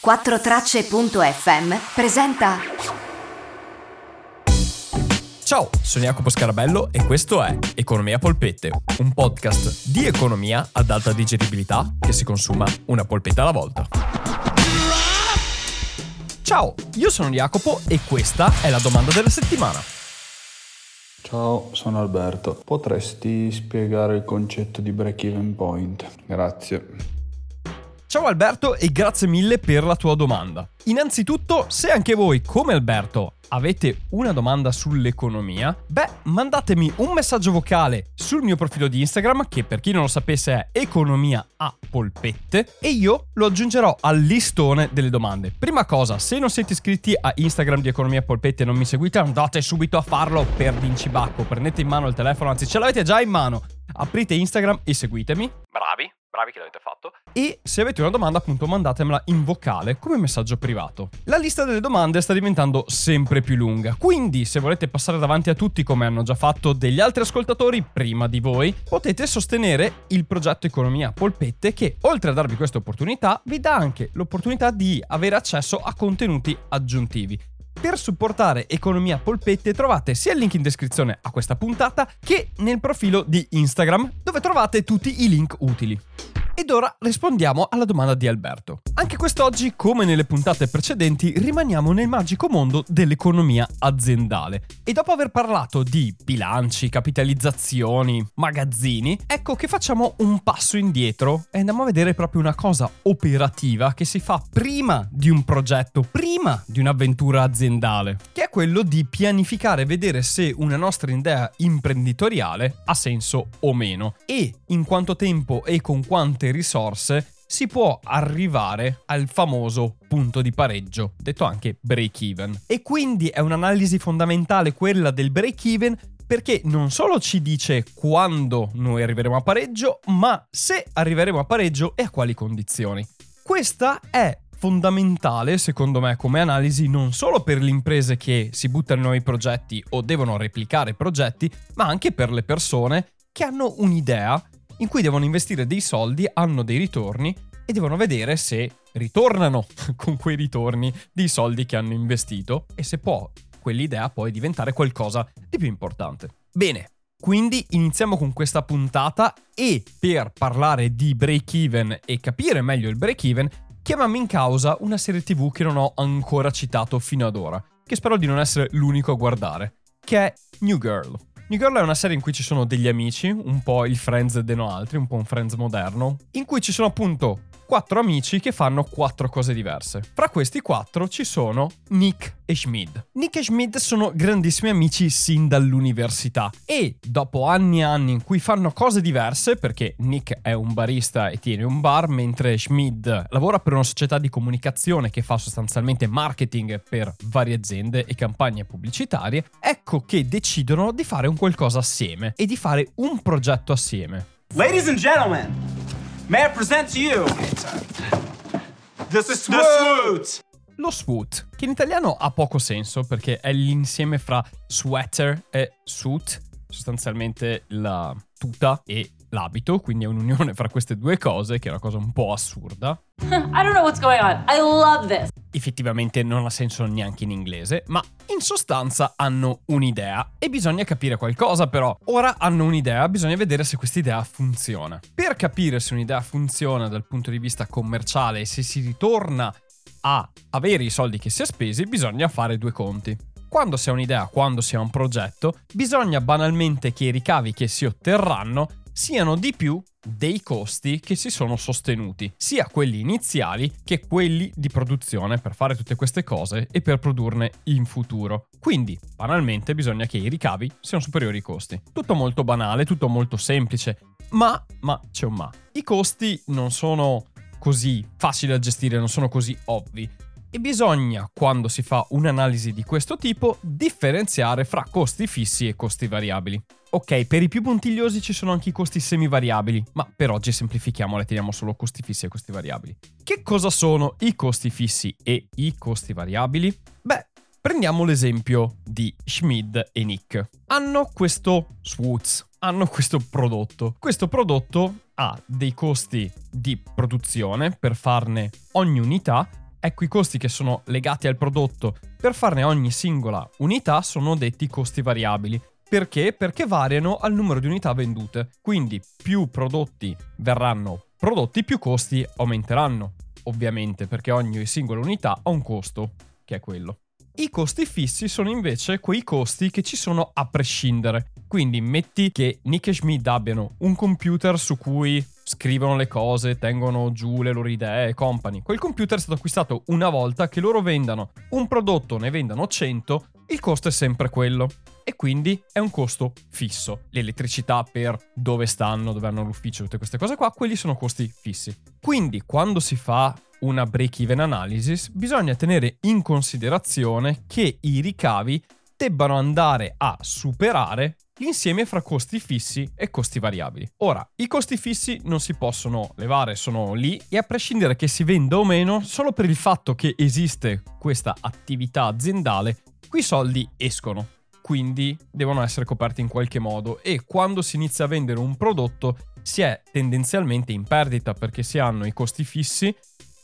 4Tracce.fm presenta. Ciao, sono Jacopo Scarabello e questo è Economia Polpette, un podcast di economia ad alta digeribilità che si consuma una polpetta alla volta. Ciao, io sono Jacopo e questa è la domanda della settimana. Ciao, sono Alberto. Potresti spiegare il concetto di break-even point? Grazie. Ciao Alberto e grazie mille per la tua domanda. Innanzitutto, se anche voi, come Alberto, avete una domanda sull'economia, beh, mandatemi un messaggio vocale sul mio profilo di Instagram, che per chi non lo sapesse è economia a polpette, e io lo aggiungerò al listone delle domande. Prima cosa, se non siete iscritti a Instagram di Economia a Polpette e non mi seguite, andate subito a farlo per vincibacco. Prendete in mano il telefono, anzi ce l'avete già in mano. Aprite Instagram e seguitemi. Bravi che l'avete fatto. E se avete una domanda, appunto, mandatemela in vocale come messaggio privato. La lista delle domande sta diventando sempre più lunga, quindi se volete passare davanti a tutti come hanno già fatto degli altri ascoltatori prima di voi, potete sostenere il progetto Economia Polpette che, oltre a darvi questa opportunità, vi dà anche l'opportunità di avere accesso a contenuti aggiuntivi. Per supportare Economia Polpette trovate sia il link in descrizione a questa puntata che nel profilo di Instagram dove trovate tutti i link utili. Ed ora rispondiamo alla domanda di Alberto. Anche quest'oggi, come nelle puntate precedenti, rimaniamo nel magico mondo dell'economia aziendale. E dopo aver parlato di bilanci, capitalizzazioni, magazzini, ecco che facciamo un passo indietro e andiamo a vedere proprio una cosa operativa che si fa prima di un progetto, prima di un'avventura aziendale, che è quello di pianificare e vedere se una nostra idea imprenditoriale ha senso o meno e in quanto tempo e con quante risorse si può arrivare al famoso punto di pareggio, detto anche break even. E quindi è un'analisi fondamentale quella del break even perché non solo ci dice quando noi arriveremo a pareggio, ma se arriveremo a pareggio e a quali condizioni. Questa è fondamentale, secondo me, come analisi non solo per le imprese che si buttano in nuovi progetti o devono replicare progetti, ma anche per le persone che hanno un'idea in cui devono investire dei soldi, hanno dei ritorni e devono vedere se ritornano con quei ritorni dei soldi che hanno investito e se può quell'idea poi diventare qualcosa di più importante. Bene, quindi iniziamo con questa puntata e per parlare di break even e capire meglio il break even, chiamiamo in causa una serie TV che non ho ancora citato fino ad ora, che spero di non essere l'unico a guardare, che è New Girl. New Girl è una serie in cui ci sono degli amici, un po' il Friends de no altri, un po' un Friends moderno, in cui ci sono appunto quattro amici che fanno quattro cose diverse. Fra questi quattro ci sono Nick e Schmid. Nick e Schmid sono grandissimi amici sin dall'università e dopo anni e anni in cui fanno cose diverse, perché Nick è un barista e tiene un bar, mentre Schmid lavora per una società di comunicazione che fa sostanzialmente marketing per varie aziende e campagne pubblicitarie, ecco che decidono di fare un qualcosa assieme e di fare un progetto assieme. Ladies and gentlemen, May I present to you the, the Swoot! Lo swoot, che in italiano ha poco senso perché è l'insieme fra sweater e suit, sostanzialmente la tuta e l'abito, quindi è un'unione fra queste due cose, che è una cosa un po' assurda. I don't know what's going on. I love this. Effettivamente non ha senso neanche in inglese, ma in sostanza hanno un'idea e bisogna capire qualcosa però. Ora hanno un'idea, bisogna vedere se questa idea funziona. Per capire se un'idea funziona dal punto di vista commerciale e se si ritorna a avere i soldi che si è spesi, bisogna fare due conti. Quando si ha un'idea, quando si ha un progetto, bisogna banalmente che i ricavi che si otterranno siano di più dei costi che si sono sostenuti, sia quelli iniziali che quelli di produzione per fare tutte queste cose e per produrne in futuro. Quindi, banalmente, bisogna che i ricavi siano superiori ai costi. Tutto molto banale, tutto molto semplice, ma, ma c'è un ma. I costi non sono così facili da gestire, non sono così ovvi. E bisogna, quando si fa un'analisi di questo tipo, differenziare fra costi fissi e costi variabili. Ok, per i più puntigliosi ci sono anche i costi semivariabili, ma per oggi semplifichiamo e teniamo solo costi fissi e costi variabili. Che cosa sono i costi fissi e i costi variabili? Beh, prendiamo l'esempio di Schmid e Nick. Hanno questo Swoots, hanno questo prodotto. Questo prodotto ha dei costi di produzione per farne ogni unità Ecco i costi che sono legati al prodotto per farne ogni singola unità sono detti costi variabili. Perché? Perché variano al numero di unità vendute. Quindi più prodotti verranno prodotti, più costi aumenteranno. Ovviamente perché ogni singola unità ha un costo, che è quello. I costi fissi sono invece quei costi che ci sono a prescindere. Quindi metti che Nick e Schmidt abbiano un computer su cui scrivono le cose, tengono giù le loro idee e company. Quel computer è stato acquistato una volta che loro vendano un prodotto, ne vendano 100, il costo è sempre quello. E quindi è un costo fisso. L'elettricità per dove stanno, dove hanno l'ufficio, tutte queste cose qua, quelli sono costi fissi. Quindi quando si fa una break-even analysis, bisogna tenere in considerazione che i ricavi debbano andare a superare l'insieme fra costi fissi e costi variabili. Ora, i costi fissi non si possono levare, sono lì e a prescindere che si venda o meno, solo per il fatto che esiste questa attività aziendale, quei soldi escono. Quindi devono essere coperti in qualche modo e quando si inizia a vendere un prodotto si è tendenzialmente in perdita perché si hanno i costi fissi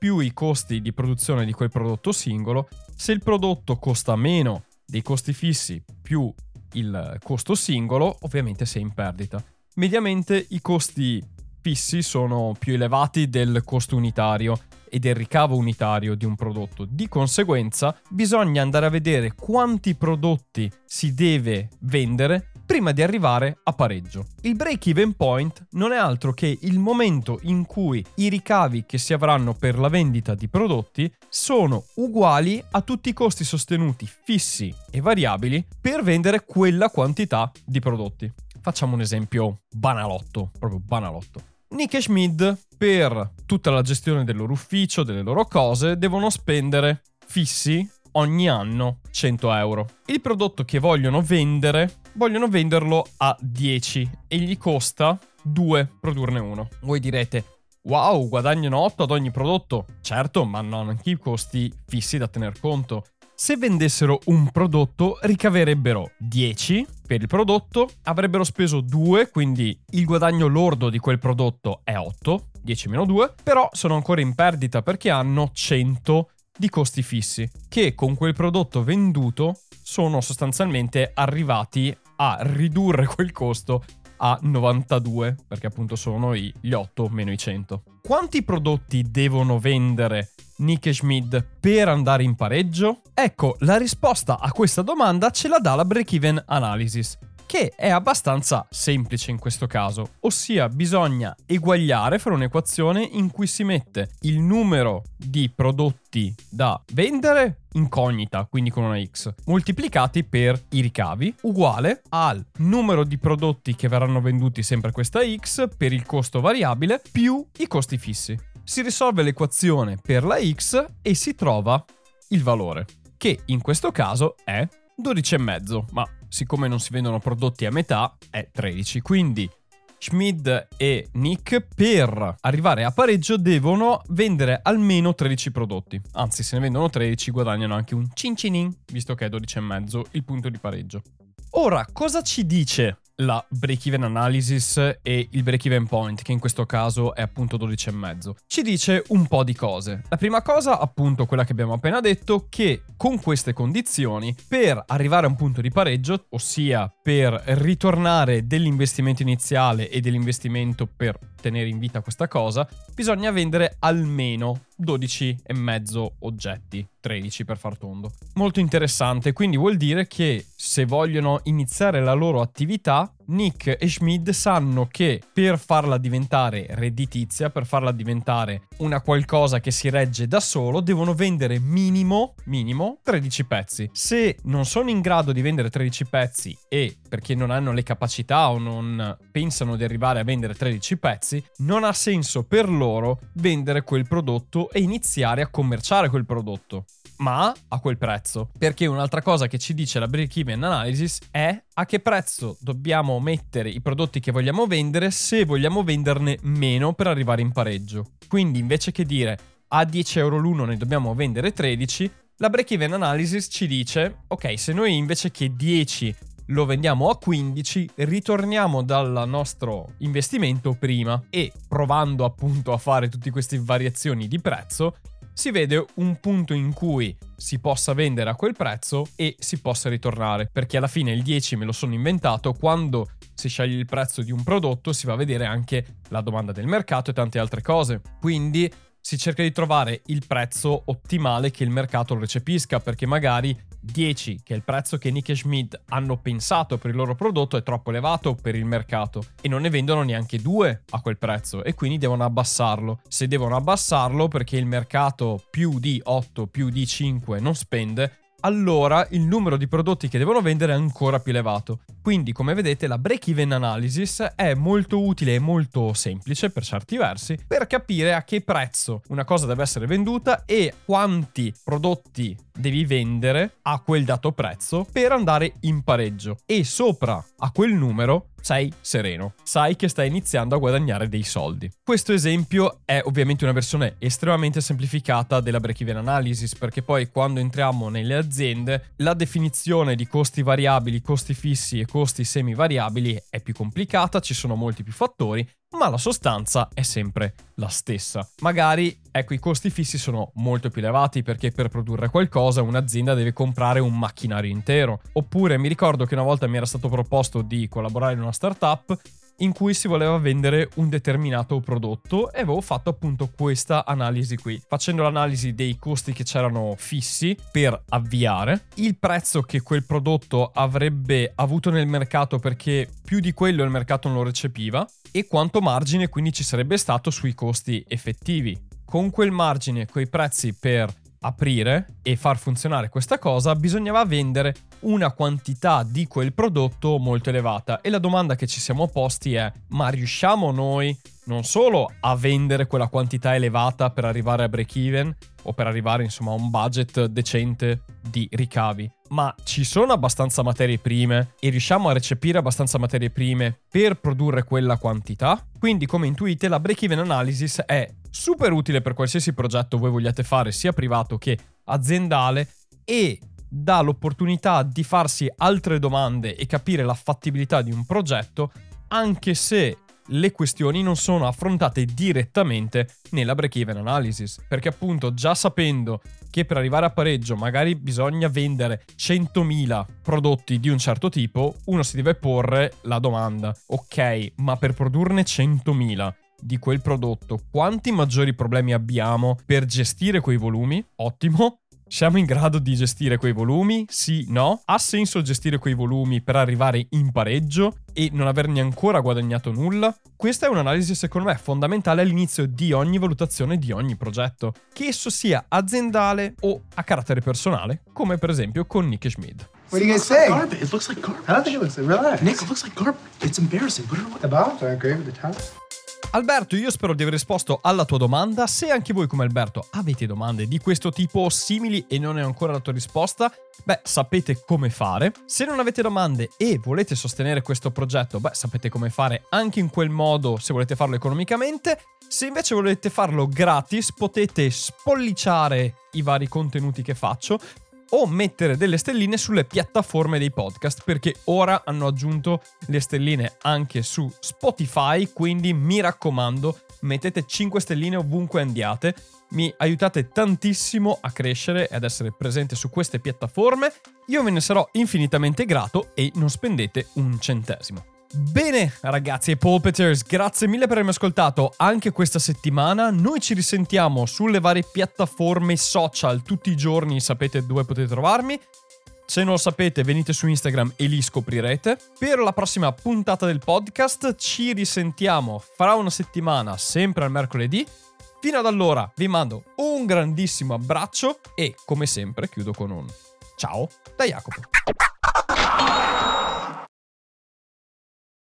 più i costi di produzione di quel prodotto singolo. Se il prodotto costa meno dei costi fissi più il costo singolo, ovviamente sei in perdita. Mediamente i costi fissi sono più elevati del costo unitario e del ricavo unitario di un prodotto. Di conseguenza bisogna andare a vedere quanti prodotti si deve vendere prima di arrivare a pareggio. Il break-even point non è altro che il momento in cui i ricavi che si avranno per la vendita di prodotti sono uguali a tutti i costi sostenuti fissi e variabili per vendere quella quantità di prodotti. Facciamo un esempio banalotto, proprio banalotto. Nick e Schmid, per tutta la gestione del loro ufficio, delle loro cose, devono spendere fissi ogni anno 100 euro. Il prodotto che vogliono vendere, vogliono venderlo a 10 e gli costa 2 produrne uno. Voi direte, wow, guadagnano 8 ad ogni prodotto. Certo, ma non anche i costi fissi da tener conto. Se vendessero un prodotto ricaverebbero 10 per il prodotto, avrebbero speso 2, quindi il guadagno lordo di quel prodotto è 8, 10 meno 2, però sono ancora in perdita perché hanno 100 di costi fissi, che con quel prodotto venduto sono sostanzialmente arrivati a ridurre quel costo a 92, perché appunto sono gli 8 meno i 100. Quanti prodotti devono vendere Nick e Schmid per andare in pareggio? Ecco, la risposta a questa domanda ce la dà la break-even analysis che è abbastanza semplice in questo caso, ossia bisogna eguagliare fra un'equazione in cui si mette il numero di prodotti da vendere incognita, quindi con una x, moltiplicati per i ricavi, uguale al numero di prodotti che verranno venduti sempre questa x per il costo variabile più i costi fissi. Si risolve l'equazione per la x e si trova il valore, che in questo caso è 12,5, ma siccome non si vendono prodotti a metà, è 13. Quindi Schmid e Nick per arrivare a pareggio devono vendere almeno 13 prodotti. Anzi, se ne vendono 13 guadagnano anche un cincinin, visto che è 12,5 il punto di pareggio. Ora, cosa ci dice la break-even analysis e il break-even point, che in questo caso è appunto 12,5. Ci dice un po' di cose. La prima cosa, appunto, quella che abbiamo appena detto, che con queste condizioni, per arrivare a un punto di pareggio, ossia per ritornare dell'investimento iniziale e dell'investimento per tenere in vita questa cosa, bisogna vendere almeno 12,5 oggetti, 13 per far tondo. Molto interessante, quindi vuol dire che se vogliono iniziare la loro attività, Nick e Schmid sanno che per farla diventare redditizia, per farla diventare una qualcosa che si regge da solo, devono vendere minimo, minimo 13 pezzi. Se non sono in grado di vendere 13 pezzi e perché non hanno le capacità o non pensano di arrivare a vendere 13 pezzi, non ha senso per loro vendere quel prodotto e iniziare a commerciare quel prodotto ma a quel prezzo. Perché un'altra cosa che ci dice la break-even analysis è a che prezzo dobbiamo mettere i prodotti che vogliamo vendere se vogliamo venderne meno per arrivare in pareggio. Quindi invece che dire a 10 euro l'uno ne dobbiamo vendere 13, la break-even analysis ci dice ok, se noi invece che 10 lo vendiamo a 15, ritorniamo dal nostro investimento prima e provando appunto a fare tutte queste variazioni di prezzo, si vede un punto in cui si possa vendere a quel prezzo e si possa ritornare, perché alla fine il 10 me lo sono inventato, quando si sceglie il prezzo di un prodotto si va a vedere anche la domanda del mercato e tante altre cose. Quindi si cerca di trovare il prezzo ottimale che il mercato recepisca, perché magari 10, che il prezzo che Nick e Schmidt hanno pensato per il loro prodotto, è troppo elevato per il mercato e non ne vendono neanche due a quel prezzo e quindi devono abbassarlo. Se devono abbassarlo perché il mercato più di 8, più di 5 non spende, allora il numero di prodotti che devono vendere è ancora più elevato. Quindi, come vedete, la break-even analysis è molto utile e molto semplice per certi versi per capire a che prezzo una cosa deve essere venduta e quanti prodotti devi vendere a quel dato prezzo per andare in pareggio. E sopra a quel numero sei sereno, sai che stai iniziando a guadagnare dei soldi. Questo esempio è ovviamente una versione estremamente semplificata della break-even analysis perché poi quando entriamo nelle aziende la definizione di costi variabili, costi fissi e costi semi variabili è più complicata, ci sono molti più fattori ma la sostanza è sempre la stessa. Magari, ecco, i costi fissi sono molto più elevati perché per produrre qualcosa un'azienda deve comprare un macchinario intero. Oppure mi ricordo che una volta mi era stato proposto di collaborare in una startup in cui si voleva vendere un determinato prodotto e avevo fatto appunto questa analisi qui, facendo l'analisi dei costi che c'erano fissi per avviare, il prezzo che quel prodotto avrebbe avuto nel mercato perché più di quello il mercato non lo recepiva e quanto margine quindi ci sarebbe stato sui costi effettivi. Con quel margine, quei prezzi per aprire e far funzionare questa cosa, bisognava vendere una quantità di quel prodotto molto elevata. E la domanda che ci siamo posti è: ma riusciamo noi non solo a vendere quella quantità elevata per arrivare a break even o per arrivare insomma a un budget decente di ricavi, ma ci sono abbastanza materie prime e riusciamo a recepire abbastanza materie prime per produrre quella quantità? Quindi come intuite la break even analysis è super utile per qualsiasi progetto voi vogliate fare, sia privato che aziendale, e dà l'opportunità di farsi altre domande e capire la fattibilità di un progetto, anche se le questioni non sono affrontate direttamente nella break-even analysis, perché appunto già sapendo che per arrivare a pareggio magari bisogna vendere 100.000 prodotti di un certo tipo, uno si deve porre la domanda, ok, ma per produrne 100.000 di quel prodotto, quanti maggiori problemi abbiamo per gestire quei volumi? Ottimo. Siamo in grado di gestire quei volumi? Sì, no? Ha senso gestire quei volumi per arrivare in pareggio e non averne ancora guadagnato nulla? Questa è un'analisi secondo me fondamentale all'inizio di ogni valutazione di ogni progetto, che esso sia aziendale o a carattere personale, come per esempio con Nick Schmid. What do you guys say? Garbage. It looks like garbage. I don't think it looks like relax. Nick, it looks like garbage. It's embarrassing. Put it away. The bottoms aren't great, but the top. Alberto, io spero di aver risposto alla tua domanda. Se anche voi come Alberto avete domande di questo tipo simili e non è ancora la tua risposta, beh, sapete come fare. Se non avete domande e volete sostenere questo progetto, beh, sapete come fare anche in quel modo se volete farlo economicamente. Se invece volete farlo gratis, potete spolliciare i vari contenuti che faccio o mettere delle stelline sulle piattaforme dei podcast perché ora hanno aggiunto le stelline anche su Spotify, quindi mi raccomando mettete 5 stelline ovunque andiate, mi aiutate tantissimo a crescere e ad essere presente su queste piattaforme, io ve ne sarò infinitamente grato e non spendete un centesimo. Bene ragazzi e Pulpiters, grazie mille per avermi ascoltato anche questa settimana. Noi ci risentiamo sulle varie piattaforme social tutti i giorni, sapete dove potete trovarmi. Se non lo sapete, venite su Instagram e li scoprirete. Per la prossima puntata del podcast ci risentiamo fra una settimana, sempre al mercoledì. Fino ad allora vi mando un grandissimo abbraccio e come sempre chiudo con un ciao da Jacopo.